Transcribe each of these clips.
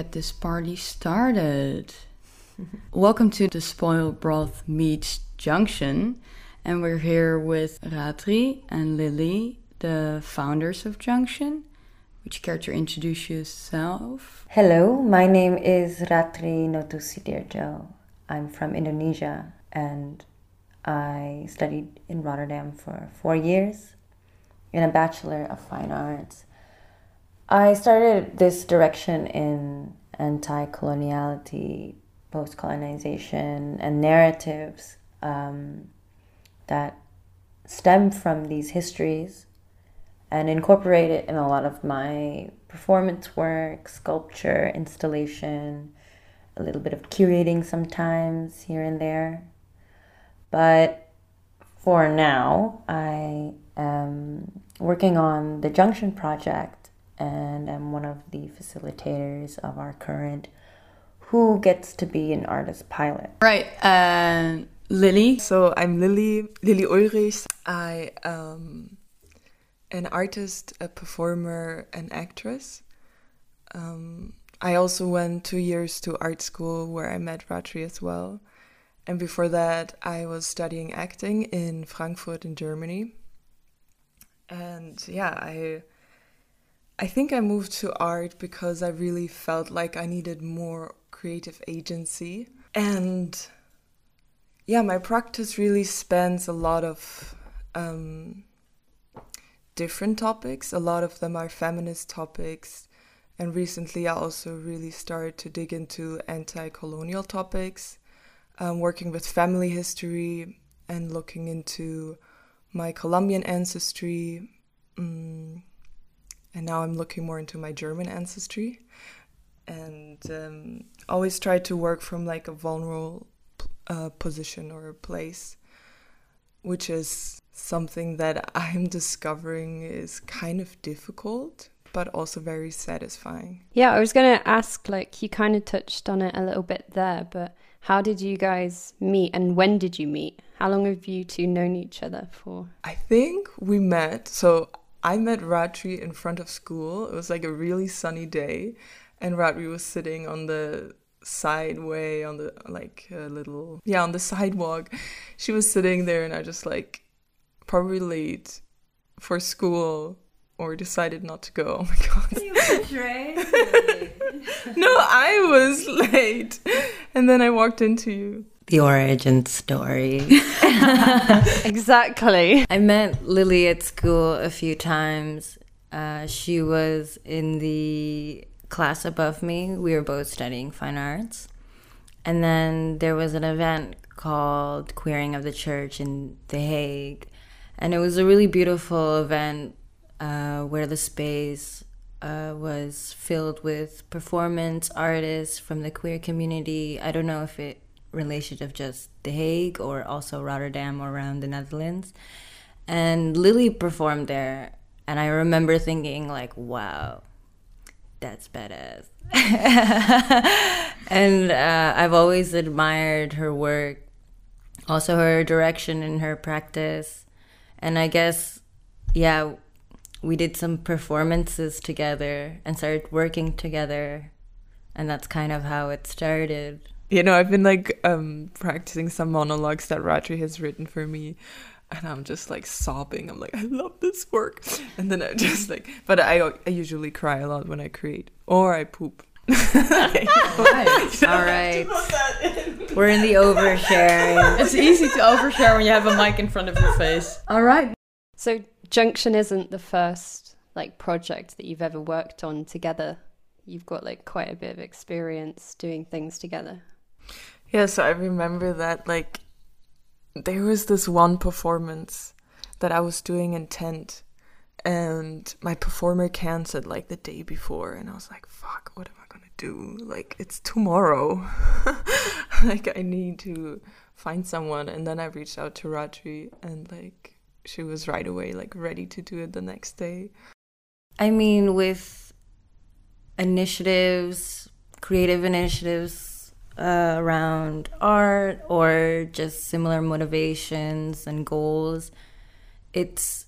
get this party started. Welcome to the Spoiled Broth Meets Junction, and we're here with Ratri and Lili, the founders of Junction. Would you care to introduce yourself? Hello, my name is Ratri Notosudirdjo. I'm from Indonesia and I studied in Rotterdam for four years in a Bachelor of Fine Arts. I started this direction in anti coloniality, post colonization, and narratives um, that stem from these histories and incorporate it in a lot of my performance work, sculpture, installation, a little bit of curating sometimes here and there. But for now, I am working on the Junction project and I'm one of the facilitators of our current Who Gets to Be an Artist pilot. Right, uh, Lili. So I'm Lili, Lili Ullrich. I am an artist, a performer, an actress. Um, I also went two years to art school where I met Ratri as well. And before that, I was studying acting in Frankfurt in Germany. And yeah, I I think I moved to art because I really felt like I needed more creative agency. And yeah, my practice really spans a lot of um, different topics. A lot of them are feminist topics. And recently, I also really started to dig into anti colonial topics, um, working with family history and looking into my Colombian ancestry. Um, and now I'm looking more into my German ancestry. And um, always try to work from like a vulnerable uh, position or a place, which is something that I'm discovering is kind of difficult, but also very satisfying. Yeah, I was going to ask, like, you kind of touched on it a little bit there, but how did you guys meet and when did you meet? How long have you two known each other for? I think we met, so I met Ratri in front of school. It was like a really sunny day, and Ratri was sitting on the sideway on the like a little yeah on the sidewalk she was sitting there and i just like probably late for school or decided not to go. Oh my god. You betrayed no, I was late. And then I walked into you. The origin story. exactly. I met Lili at school a few times. Uh, she was in the class above me. We were both studying fine arts. And then there was an event called Queering of the Church in The Hague. And it was a really beautiful event uh, where the space uh, was filled with performance artists from the queer community. I don't know if it relation of just The Hague or also Rotterdam or around the Netherlands. And Lili performed there, and I remember thinking like, "Wow, that's badass." and uh, I've always admired her work, also her direction and her practice. And I guess, yeah, we did some performances together and started working together. And that's kind of how it started. You know, I've been like um, practicing some monologues that Ratri has written for me. And I'm just like sobbing. I'm like, I love this work. And then I just like, but I, I usually cry a lot when I create or I poop. right. All right. We're in the oversharing. It's easy to overshare when you have a mic in front of your face. All right. So Junction isn't the first like project that you've ever worked on together. You've got like quite a bit of experience doing things together. Yeah, so I remember that like there was this one performance that I was doing in tent and my performer canceled like the day before and I was like, fuck, what am I gonna do? Like it's tomorrow. like I need to find someone and then I reached out to Ratri and like she was right away like ready to do it the next day. I mean with initiatives, creative initiatives uh, around art or just similar motivations and goals, it's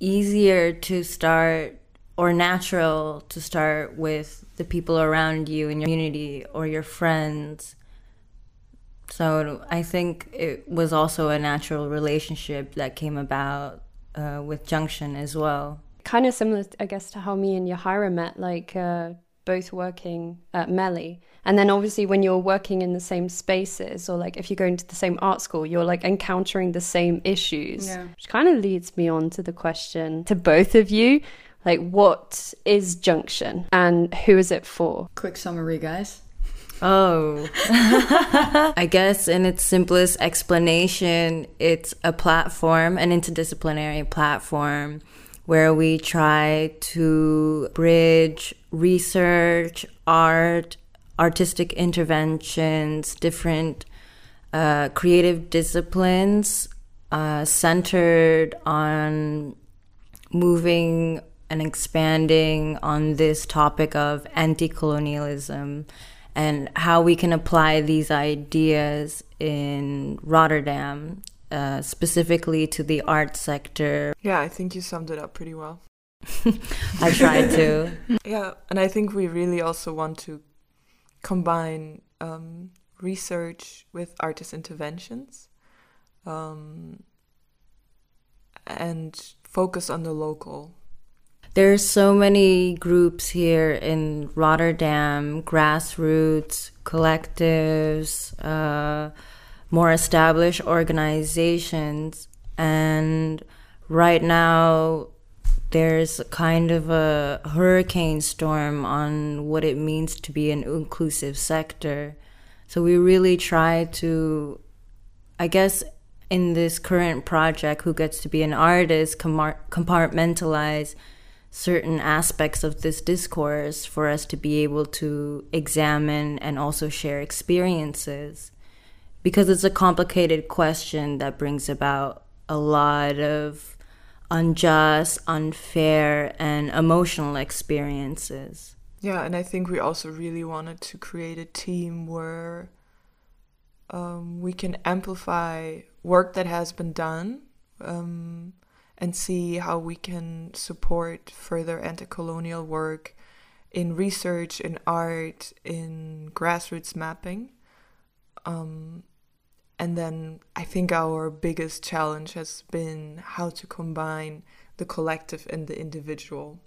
easier to start or natural to start with the people around you in your community or your friends. So I think it was also a natural relationship that came about uh, with Junction as well. Kind of similar, I guess, to how me and Yahaira met, like uh, both working at Melly. And then obviously, when you're working in the same spaces, or like if you're going to the same art school, you're like encountering the same issues. Yeah. Which kind of leads me on to the question to both of you like, what is Junction and who is it for? Quick summary, guys. Oh, I guess in its simplest explanation, it's a platform, an interdisciplinary platform where we try to bridge research, art, artistic interventions, different uh, creative disciplines uh, centered on moving and expanding on this topic of anti colonialism and how we can apply these ideas in Rotterdam, uh, specifically to the art sector. Yeah, I think you summed it up pretty well. I tried to. yeah, and I think we really also want to combine um, research with artist interventions um, and focus on the local There are so many groups here in Rotterdam, grassroots, collectives, uh, more established organizations. And right now, there's kind of a hurricane storm on what it means to be an inclusive sector. So we really try to, I guess, in this current project, Who Gets to Be an Artist, compartmentalize certain aspects of this discourse for us to be able to examine and also share experiences because it's a complicated question that brings about a lot of unjust, unfair, and emotional experiences. Yeah, and I think we also really wanted to create a team where um, we can amplify work that has been done. Um, and see how we can support further anti colonial work in research, in art, in grassroots mapping. Um, and then I think our biggest challenge has been how to combine the collective and the individual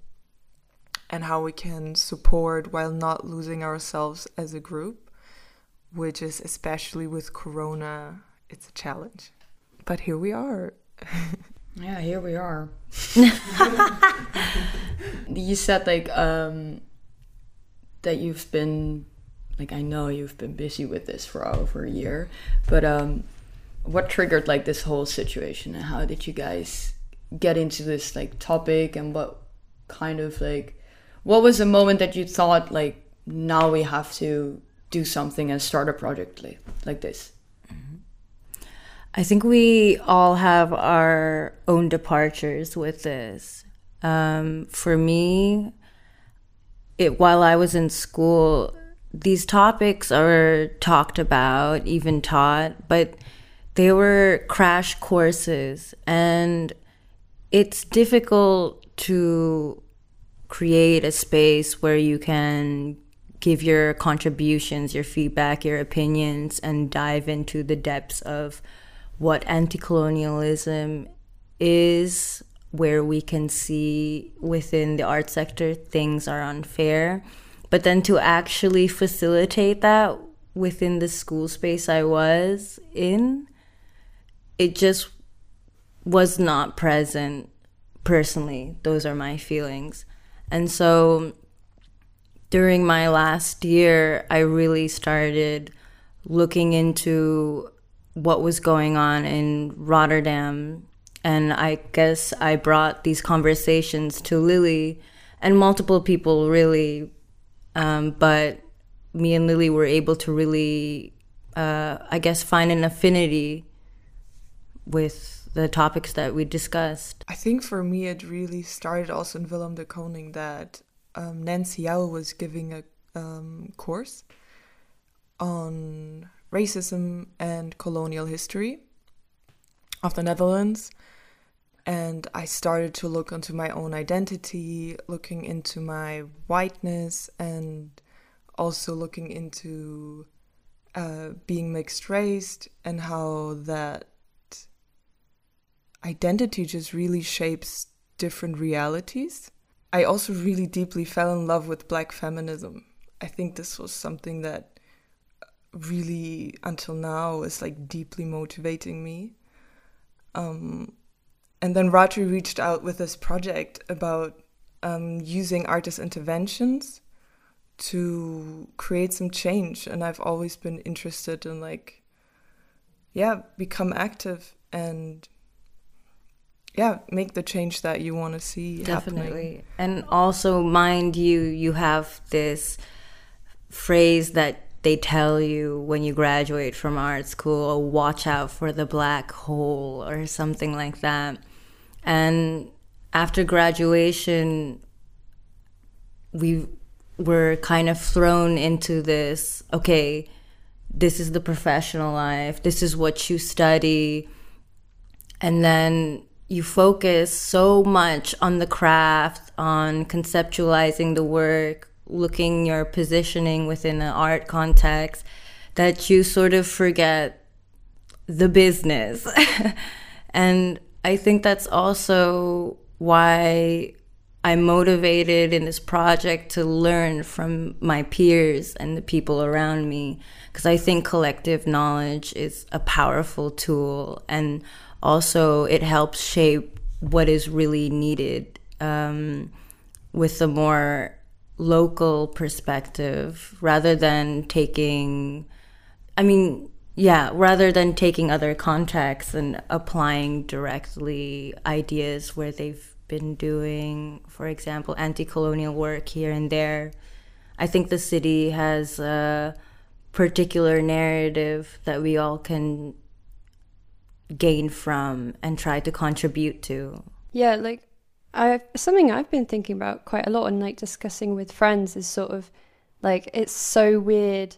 and how we can support while not losing ourselves as a group, which is especially with Corona, it's a challenge. But here we are. Yeah, here we are. you said like um that you've been like I know you've been busy with this for over a year, but um what triggered like this whole situation and how did you guys get into this like topic and what kind of like what was the moment that you thought like now we have to do something and start a project like, like this? I think we all have our own departures with this. Um, for me, it while I was in school, these topics are talked about, even taught, but they were crash courses, and it's difficult to create a space where you can give your contributions, your feedback, your opinions, and dive into the depths of what anti colonialism is, where we can see within the art sector things are unfair. But then to actually facilitate that within the school space I was in, it just was not present personally. Those are my feelings. And so during my last year, I really started looking into what was going on in Rotterdam. And I guess I brought these conversations to Lili and multiple people, really. Um, but me and Lili were able to really, uh, I guess, find an affinity with the topics that we discussed. I think for me, it really started also in Willem de Kooning that um, Nancy Jouwe was giving a um, course on racism and colonial history of the Netherlands. And I started to look into my own identity, looking into my whiteness, and also looking into uh, being mixed race and how that identity just really shapes different realities. I also really deeply fell in love with black feminism. I think this was something that really, until now, is like deeply motivating me. Um, and then Ratri reached out with this project about um, using artist interventions to create some change. And I've always been interested in like, yeah, become active and yeah, make the change that you want to see. Definitely. Happening. And also, mind you, you have this phrase that they tell you when you graduate from art school watch out for the black hole or something like that. And after graduation, we were kind of thrown into this okay, this is the professional life, this is what you study. And then you focus so much on the craft, on conceptualizing the work, looking your positioning within an art context, that you sort of forget the business. and I think that's also why I'm motivated in this project to learn from my peers and the people around me because I think collective knowledge is a powerful tool and also it helps shape what is really needed um, with a more local perspective rather than taking i mean yeah rather than taking other contexts and applying directly ideas where they've been doing for example anti-colonial work here and there i think the city has a particular narrative that we all can gain from and try to contribute to. Yeah like I something I've been thinking about quite a lot and like discussing with friends is sort of like it's so weird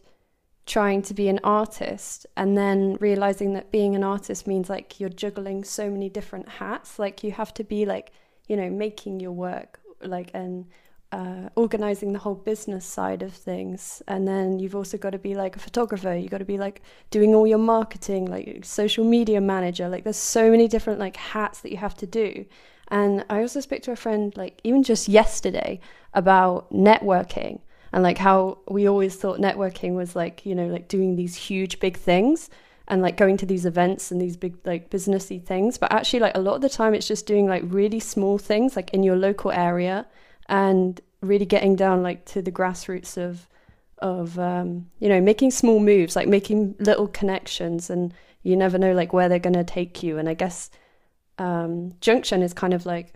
trying to be an artist and then realizing that being an artist means like you're juggling so many different hats. Like you have to be like you know making your work like and uh, organizing the whole business side of things. And then you've also got to be like a photographer. You've got to be like doing all your marketing like social media manager. Like there's so many different like hats that you have to do. And I also spoke to a friend, like even just yesterday, about networking and like how we always thought networking was like, you know, like doing these huge, big things and like going to these events and these big, like businessy things. But actually, like a lot of the time, it's just doing like really small things, like in your local area and really getting down like to the grassroots of of um, you know making small moves like making little connections and you never know like where they're going to take you and i guess um, junction is kind of like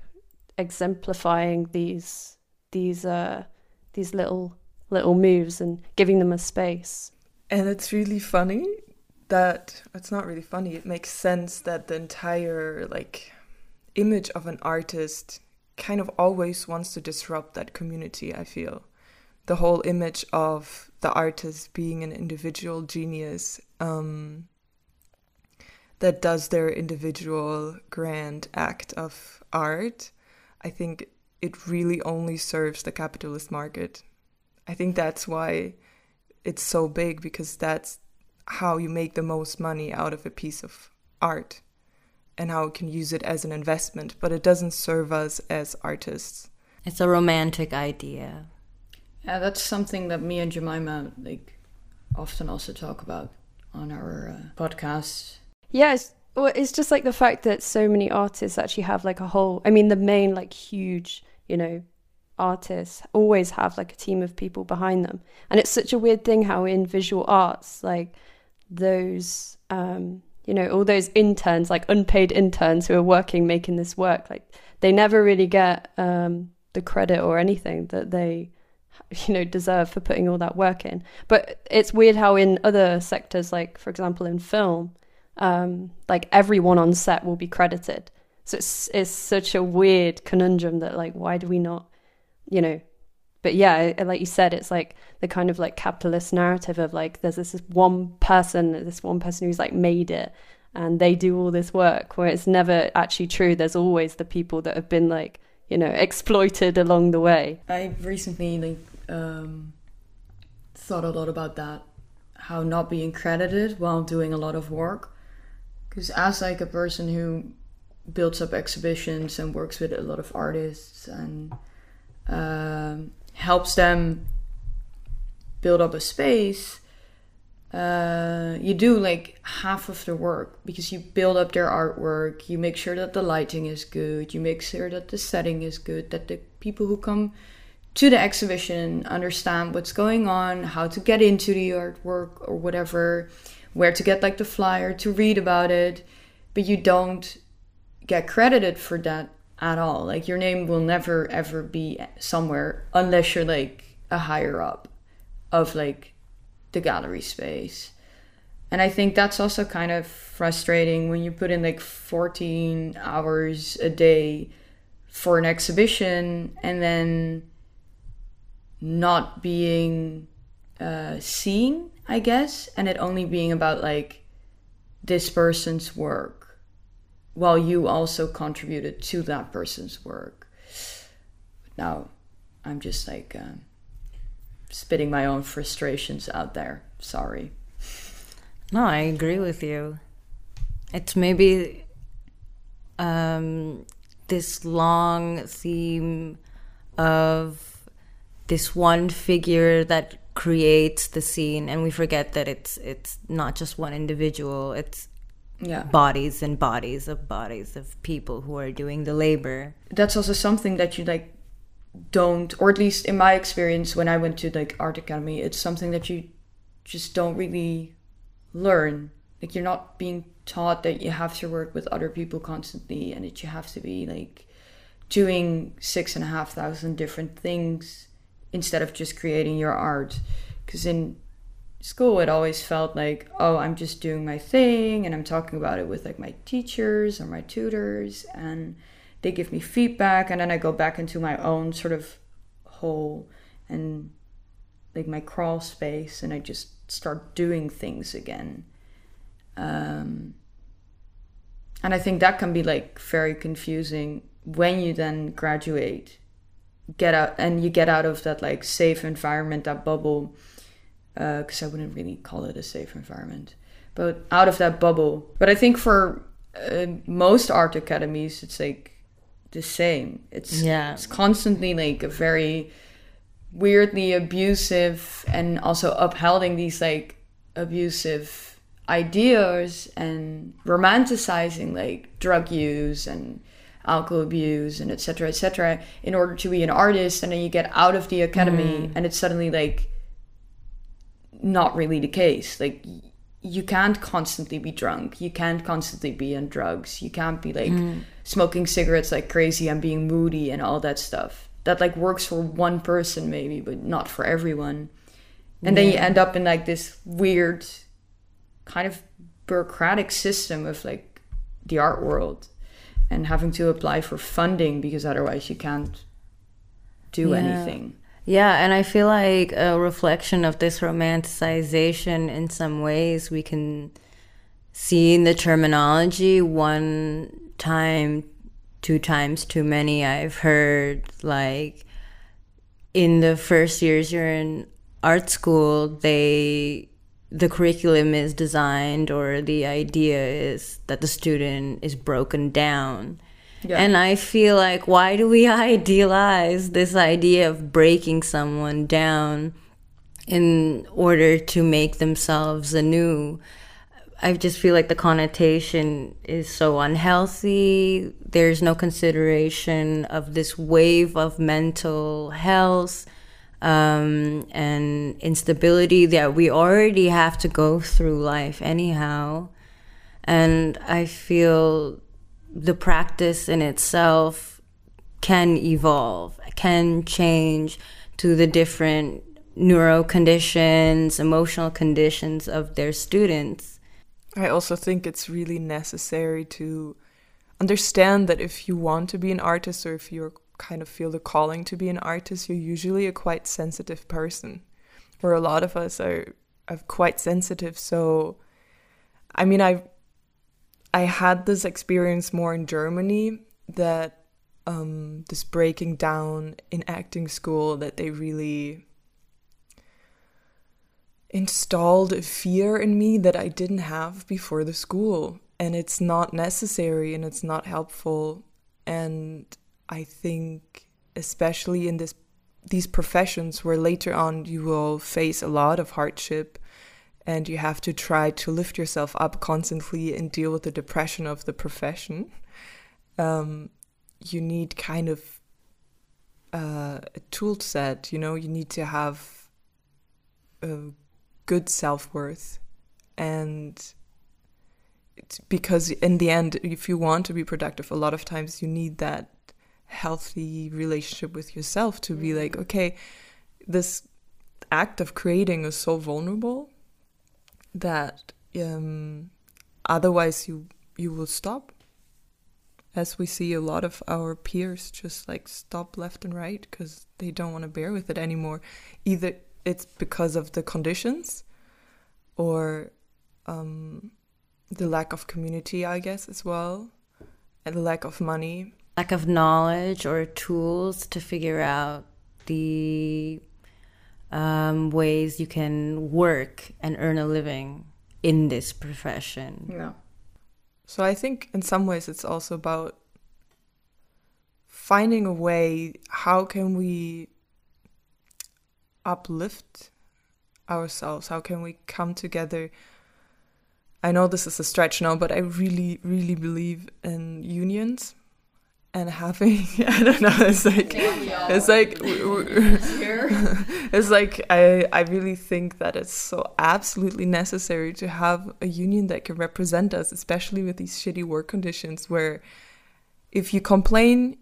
exemplifying these these uh, these little little moves and giving them a space. And it's really funny that it's not really funny. It makes sense that the entire like image of an artist kind of always wants to disrupt that community. I feel the whole image of the artist being an individual genius um, that does their individual grand act of art, I think it really only serves the capitalist market. I think that's why it's so big because that's how you make the most money out of a piece of art and how it can use it as an investment, but it doesn't serve us as artists. It's a romantic idea. Yeah, that's something that me and Jemima like often also talk about on our uh, podcasts yeah, well, it's just like the fact that so many artists actually have like a whole. I mean, the main like huge, you know, artists always have like a team of people behind them, and it's such a weird thing how in visual arts, like those, um, you know, all those interns, like unpaid interns who are working making this work, like they never really get um, the credit or anything that they you know deserve for putting all that work in but it's weird how in other sectors like for example in film um, like everyone on set will be credited. So it's it's such a weird conundrum that like why do we not, you know? But yeah, like you said, it's like the kind of like capitalist narrative of like there's this one person, this one person who's like made it, and they do all this work where it's never actually true there's always the people that have been like you know exploited along the way i recently like um, thought a lot about that how not being credited while doing a lot of work because as like a person who builds up exhibitions and works with a lot of artists and um, helps them build up a space uh, you do like half of the work because you build up their artwork you make sure that the lighting is good you make sure that the setting is good that the people who come to the exhibition understand what's going on how to get into the artwork or whatever where to get like the flyer to read about it. But you don't get credited for that at all like your name will never ever be somewhere unless you're like a higher up of like the gallery space. And I think that's also kind of frustrating when you put in like 14 hours a day for an exhibition and then not being uh, seen, I guess, and it only being about like this person's work while you also contributed to that person's work. Now, I'm just like. Um, spitting my own frustrations out there. Sorry. No, I agree with you. It's maybe um, this long theme of this one figure that creates the scene, and we forget that it's it's not just one individual. It's yeah. bodies and bodies of bodies of people who are doing the labor. That's also something that you like don't or at least in my experience when i went to like art academy it's something that you just don't really learn like you're not being taught that you have to work with other people constantly and that you have to be like doing six and a half thousand different things instead of just creating your art because in school it always felt like oh i'm just doing my thing and i'm talking about it with like my teachers or my tutors and they give me feedback and then I go back into my own sort of hole and like my crawl space and I just start doing things again. Um, and I think that can be like very confusing when you then graduate, get out and you get out of that like safe environment, that bubble. Because uh, I wouldn't really call it a safe environment, but out of that bubble. But I think for uh, most art academies, it's like the same. It's yeah. it's constantly like a very weirdly abusive and also upholding these like abusive ideas and romanticizing like drug use and alcohol abuse and etc etc in order to be an artist and then you get out of the academy mm. and it's suddenly like not really the case like you can't constantly be drunk you can't constantly be on drugs you can't be like mm smoking cigarettes like crazy and being moody and all that stuff. That like works for one person maybe, but not for everyone. And yeah. then you end up in like this weird kind of bureaucratic system of like the art world and having to apply for funding because otherwise you can't do yeah. anything. Yeah, and I feel like a reflection of this romanticization in some ways we can see in the terminology one time, two times too many. I've heard like in the first years you're in art school, they the curriculum is designed or the idea is that the student is broken down. Yeah. And I feel like why do we idealize this idea of breaking someone down in order to make themselves anew? I just feel like the connotation is so unhealthy. There's no consideration of this wave of mental health um, and instability that we already have to go through life anyhow. And I feel the practice in itself can evolve, can change to the different neuro conditions, emotional conditions of their students I also think it's really necessary to understand that if you want to be an artist or if you kind of feel the calling to be an artist, you're usually a quite sensitive person. Or a lot of us are, are quite sensitive. So, I mean, I I had this experience more in Germany that um, this breaking down in acting school that they really installed a fear in me that I didn't have before the school. And it's not necessary and it's not helpful. And I think, especially in this these professions where later on you will face a lot of hardship and you have to try to lift yourself up constantly and deal with the depression of the profession, um, you need kind of uh, a tool set. You know, you need to have a good self worth, and because in the end, if you want to be productive, a lot of times you need that healthy relationship with yourself to be like, okay, this act of creating is so vulnerable that um, otherwise you you will stop. As we see a lot of our peers just like stop left and right because they don't want to bear with it anymore. Either it's because of the conditions or um, the lack of community i guess as well and the lack of money. Lack of knowledge or tools to figure out the um, ways you can work and earn a living in this profession. Yeah. So I think in some ways it's also about finding a way how can we uplift ourselves? How can we come together? I know this is a stretch now, but I really, really believe in unions and having I don't know it's like it's like it's like I I really think that it's so absolutely necessary to have a union that can represent us especially with these shitty work conditions where if you complain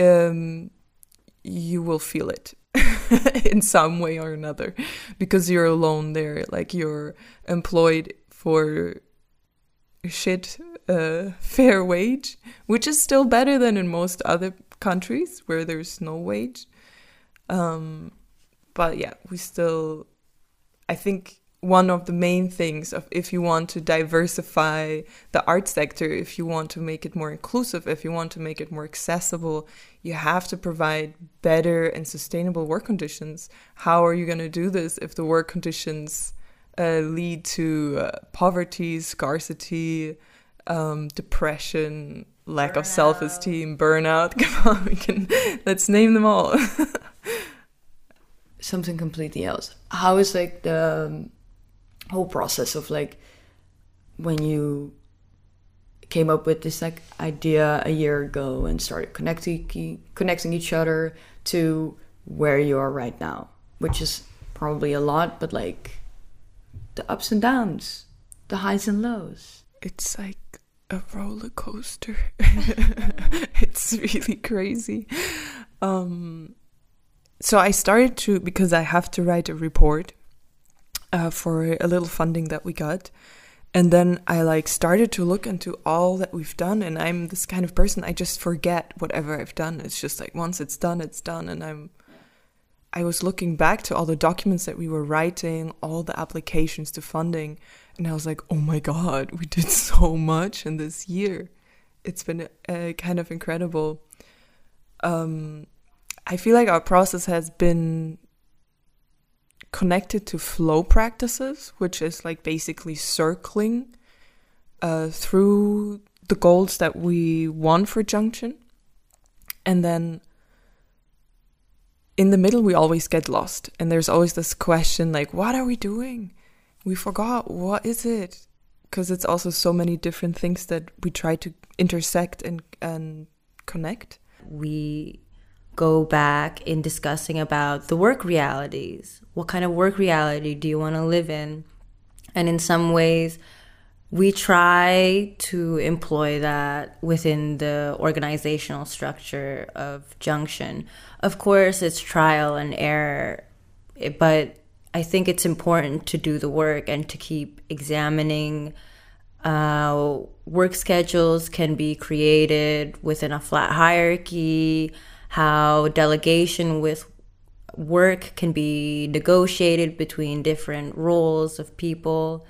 um you will feel it in some way or another because you're alone there like you're employed for shit uh, fair wage, which is still better than in most other countries where there's no wage. Um, but yeah, we still, I think one of the main things of if you want to diversify the art sector, if you want to make it more inclusive, if you want to make it more accessible, you have to provide better and sustainable work conditions. How are you going to do this if the work conditions uh, lead to uh, poverty, scarcity, um, depression, lack burnout. of self-esteem, burnout. Come on, we can let's name them all. Something completely else. How is like the um, whole process of like when you came up with this like idea a year ago and started connecting connecting each other to where you are right now, which is probably a lot, but like the ups and downs, the highs and lows. It's like a roller coaster. it's really crazy. Um, so I started to because I have to write a report uh, for a little funding that we got. And then I like started to look into all that we've done and I'm this kind of person I just forget whatever I've done. It's just like once it's done, it's done and I'm I was looking back to all the documents that we were writing, all the applications to funding, and I was like, oh my God, we did so much in this year. It's been uh, kind of incredible. Um, I feel like our process has been connected to flow practices, which is like basically circling uh, through the goals that we want for Junction. And then in the middle we always get lost. And there's always this question like what are we doing? We forgot. What is it? Because it's also so many different things that we try to intersect and and connect. We go back in discussing about the work realities what kind of work reality do you want to live in and in some ways we try to employ that within the organizational structure of Junction. Of course, it's trial and error, but I think it's important to do the work and to keep examining. Uh, work schedules can be created within a flat hierarchy, how delegation with work can be negotiated between different roles of people.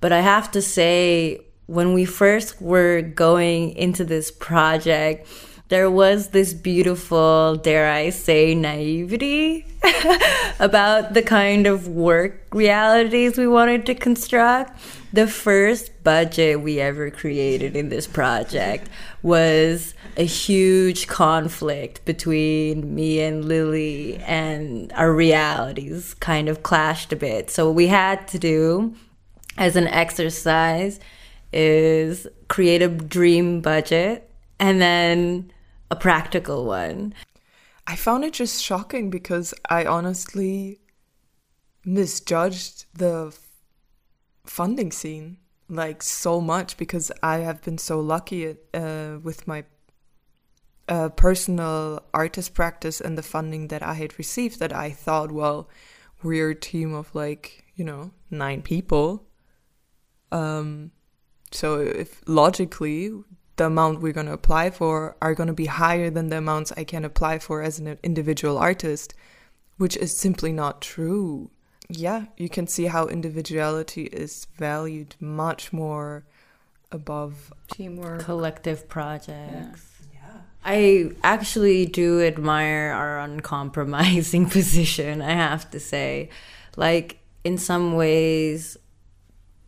But I have to say, when we first were going into this project, there was this beautiful, dare I say, naivety about the kind of work realities we wanted to construct. The first budget we ever created in this project was a huge conflict between me and Lili, and our realities kind of clashed a bit. So, what we had to do as an exercise is create a dream budget and then a practical one. I found it just shocking because I honestly misjudged the funding scene like so much because I have been so lucky uh, with my uh, personal artist practice and the funding that I had received that I thought, well, we're a team of like, you know, nine people. Um, so if logically the amount we're going to apply for are going to be higher than the amounts I can apply for as an individual artist, which is simply not true. Yeah, you can see how individuality is valued much more above teamwork, collective projects. Yeah. I actually do admire our uncompromising position, I have to say. Like, in some ways,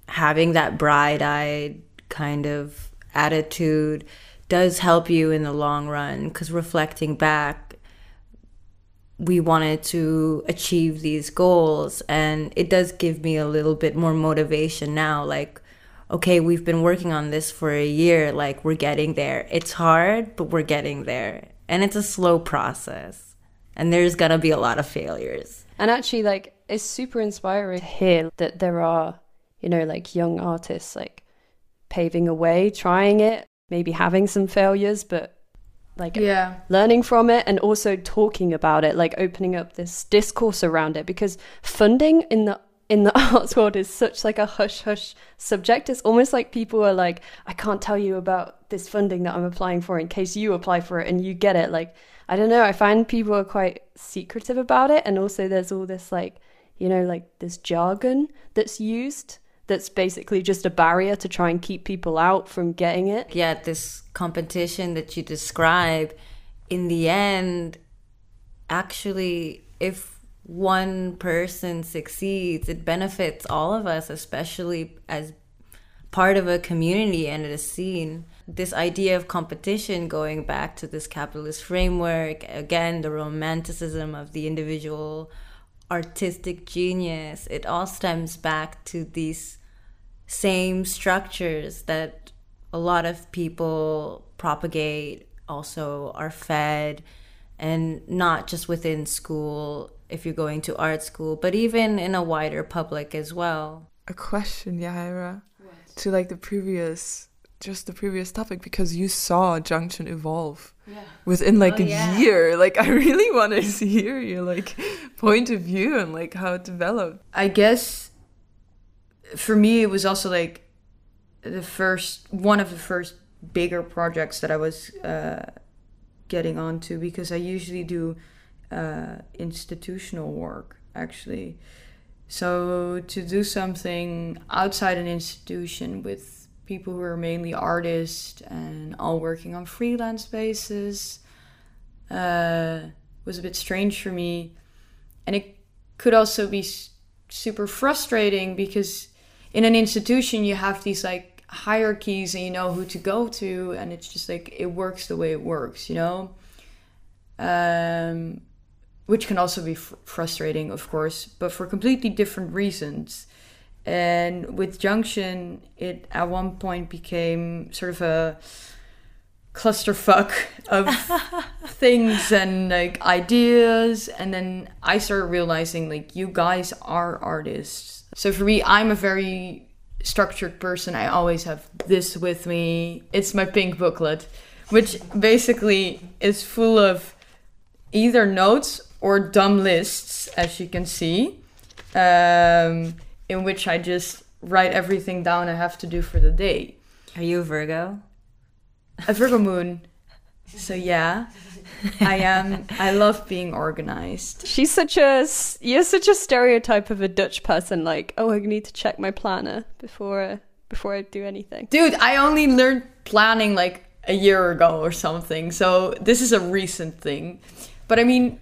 having that bright eyed kind of attitude does help you in the long run because reflecting back we wanted to achieve these goals and it does give me a little bit more motivation now like okay we've been working on this for a year like we're getting there. It's hard but we're getting there and it's a slow process and there's gonna be a lot of failures. And actually like it's super inspiring to hear that there are you know like young artists like paving a way, trying it, maybe having some failures, but like yeah. learning from it and also talking about it, like opening up this discourse around it because funding in the in the arts world is such like a hush hush subject. It's almost like people are like, I can't tell you about this funding that I'm applying for in case you apply for it and you get it. Like, I don't know. I find people are quite secretive about it. And also there's all this like, you know, like this jargon that's used that's basically just a barrier to try and keep people out from getting it. Yeah, this competition that you describe, in the end, actually, if one person succeeds, it benefits all of us, especially as part of a community and a scene. This idea of competition, going back to this capitalist framework, again, the romanticism of the individual artistic genius, it all stems back to these same structures that a lot of people propagate, also are fed, and not just within school if you're going to art school, but even in a wider public as well. A question, Yahaira, to like the previous just the previous topic because you saw Junction evolve yeah. within like oh, a yeah. year. Like I really want to hear your like point of view and like how it developed. I guess for me it was also like the first one of the first bigger projects that I was uh, getting onto because I usually do uh, institutional work actually. So to do something outside an institution with people who are mainly artists and all working on freelance basis uh, was a bit strange for me. And it could also be super frustrating because in an institution you have these like hierarchies and you know who to go to and it's just like it works the way it works you know um, which can also be fr- frustrating of course but for completely different reasons and with junction it at one point became sort of a clusterfuck of things and like ideas. And then i started realizing like you guys are artists. So for me i'm a very structured person. I always have this with me. It's my pink booklet which basically is full of either notes or dumb lists as you can see. Um, in which i just write everything down i have to do for the day are you a virgo a Virgo moon. So yeah, I am. I love being organized. She's such a you're such a stereotype of a Dutch person. Like, oh, I need to check my planner before before I do anything. Dude, I only learned planning like a year ago or something. So this is a recent thing. But I mean,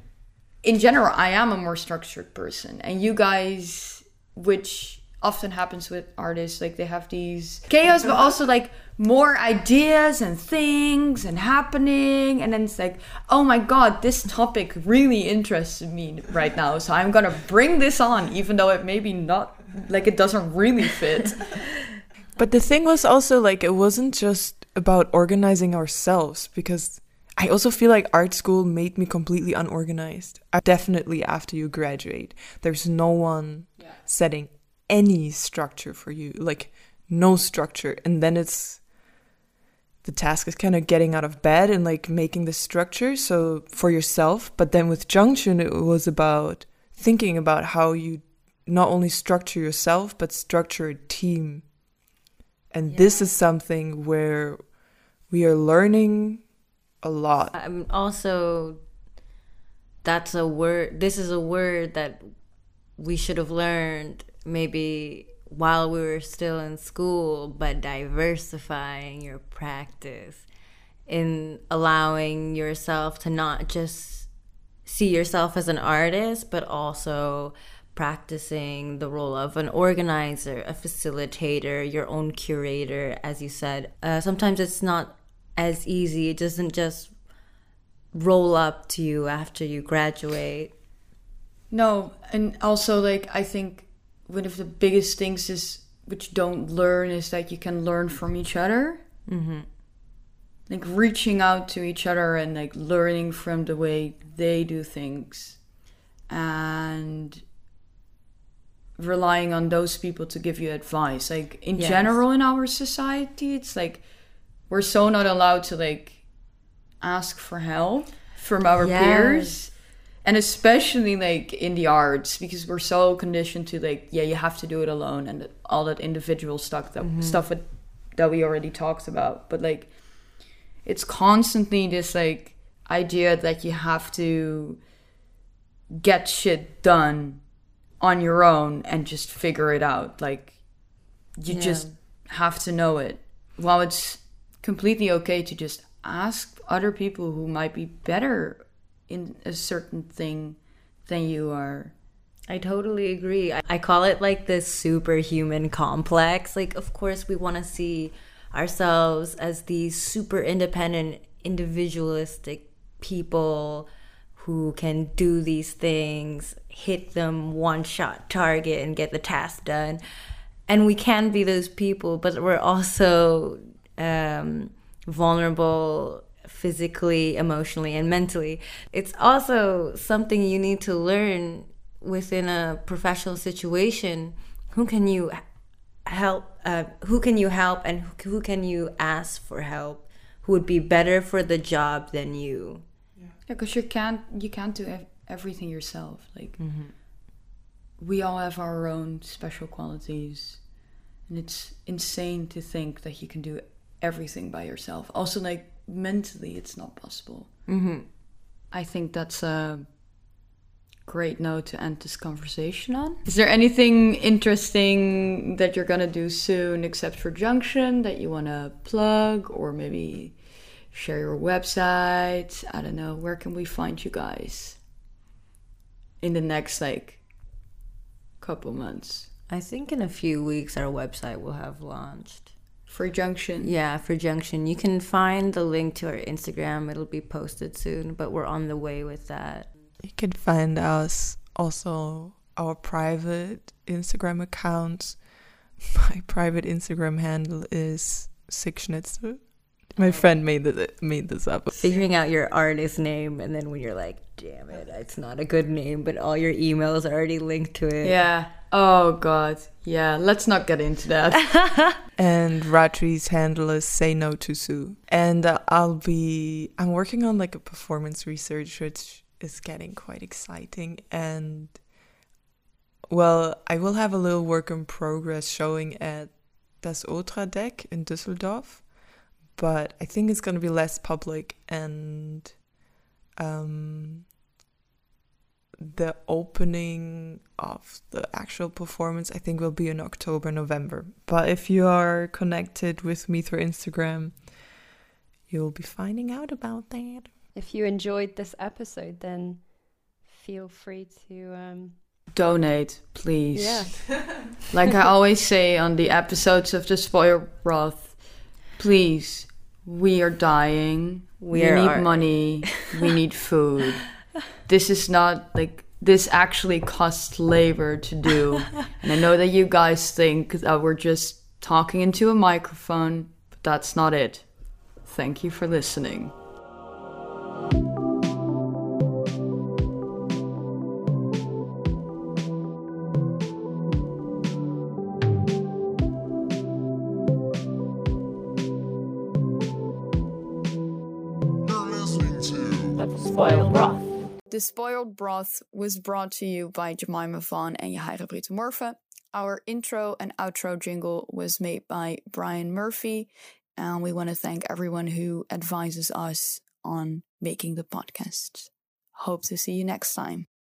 in general, I am a more structured person. And you guys, which often happens with artists, like they have these chaos, but also like more ideas and things and happening. And then it's like, oh my God, this topic really interests me right now. So I'm going to bring this on, even though it maybe not, like it doesn't really fit. But the thing was also like, it wasn't just about organizing ourselves because I also feel like art school made me completely unorganized. I, definitely after you graduate, there's no one yeah. setting any structure for you, like no structure. And then it's the task is kind of getting out of bed and like making the structure so for yourself. But then with Junction, it was about thinking about how you not only structure yourself, but structure a team. And yeah. this is something where we are learning a lot. I'm also, that's a word, this is a word that we should have learned maybe while we were still in school, but diversifying your practice in allowing yourself to not just see yourself as an artist, but also practicing the role of an organizer, a facilitator, your own curator, as you said. Uh, sometimes it's not as easy. It doesn't just roll up to you after you graduate. No, and also like I think one of the biggest things is which don't learn is that you can learn from each other. Mm-hmm. Like reaching out to each other and like learning from the way they do things, and relying on those people to give you advice. Like in yes. general in our society, it's like we're so not allowed to like ask for help from our yes. peers and especially like in the arts because we're so conditioned to like yeah you have to do it alone and all that individual stuff that mm-hmm. stuff that, that we already talked about but like it's constantly this like idea that you have to get shit done on your own and just figure it out like you yeah. just have to know it while it's completely okay to just ask other people who might be better in a certain thing than you are. I totally agree. I call it like this superhuman complex. Like, of course, we want to see ourselves as these super independent, individualistic people who can do these things, hit them one shot target, and get the task done. And we can be those people, but we're also um, vulnerable physically, emotionally, and mentally. It's also something you need to learn within a professional situation. Who can you help? Uh, who can you help, and who can you ask for help? Who would be better for the job than you? Yeah, because you can't you can't do everything yourself. Like mm-hmm. we all have our own special qualities, and it's insane to think that you can do everything by yourself. Also, like mentally, it's not possible. Mm-hmm. I think that's a great note to end this conversation on. Is there anything interesting that you're gonna do soon, except for Junction, that you wanna plug, or maybe share your website? I don't know. Where can we find you guys in the next like couple months? I think in a few weeks our website will have launched for Junction. Yeah, for Junction. You can find the link to our Instagram. It'll be posted soon, but we're on the way with that. You can find us also our private Instagram account. My private Instagram handle is sickschnitzl. My friend made this made this up. Figuring out your artist name, and then when you're like, "Damn it, it's not a good name," but all your emails are already linked to it. Yeah. Oh God. Yeah. Let's not get into that. and Ratri's handle is say no to Sue. And uh, I'll be. I'm working on like a performance research, which is getting quite exciting. And well, I will have a little work in progress showing at Das Ultra Deck in Düsseldorf but I think it's going to be less public and um, the opening of the actual performance, I think, will be in October, November. But if you are connected with me through Instagram, you'll be finding out about that. If you enjoyed this episode, then feel free to um, donate, please. Yeah. like I always say on the episodes of the Spoiled Broth, please, we are dying. We, We need are- money. we need food. This is not like this actually costs labor to do. and I know that you guys think that we're just talking into a microphone, but that's not it. Thank you for listening. Spoiled Broth was brought to you by Jemima Vaughn and Yahaira Britomorfa. Our intro and outro jingle was made by Brian Murphy, and we want to thank everyone who advises us on making the podcast. Hope to see you next time.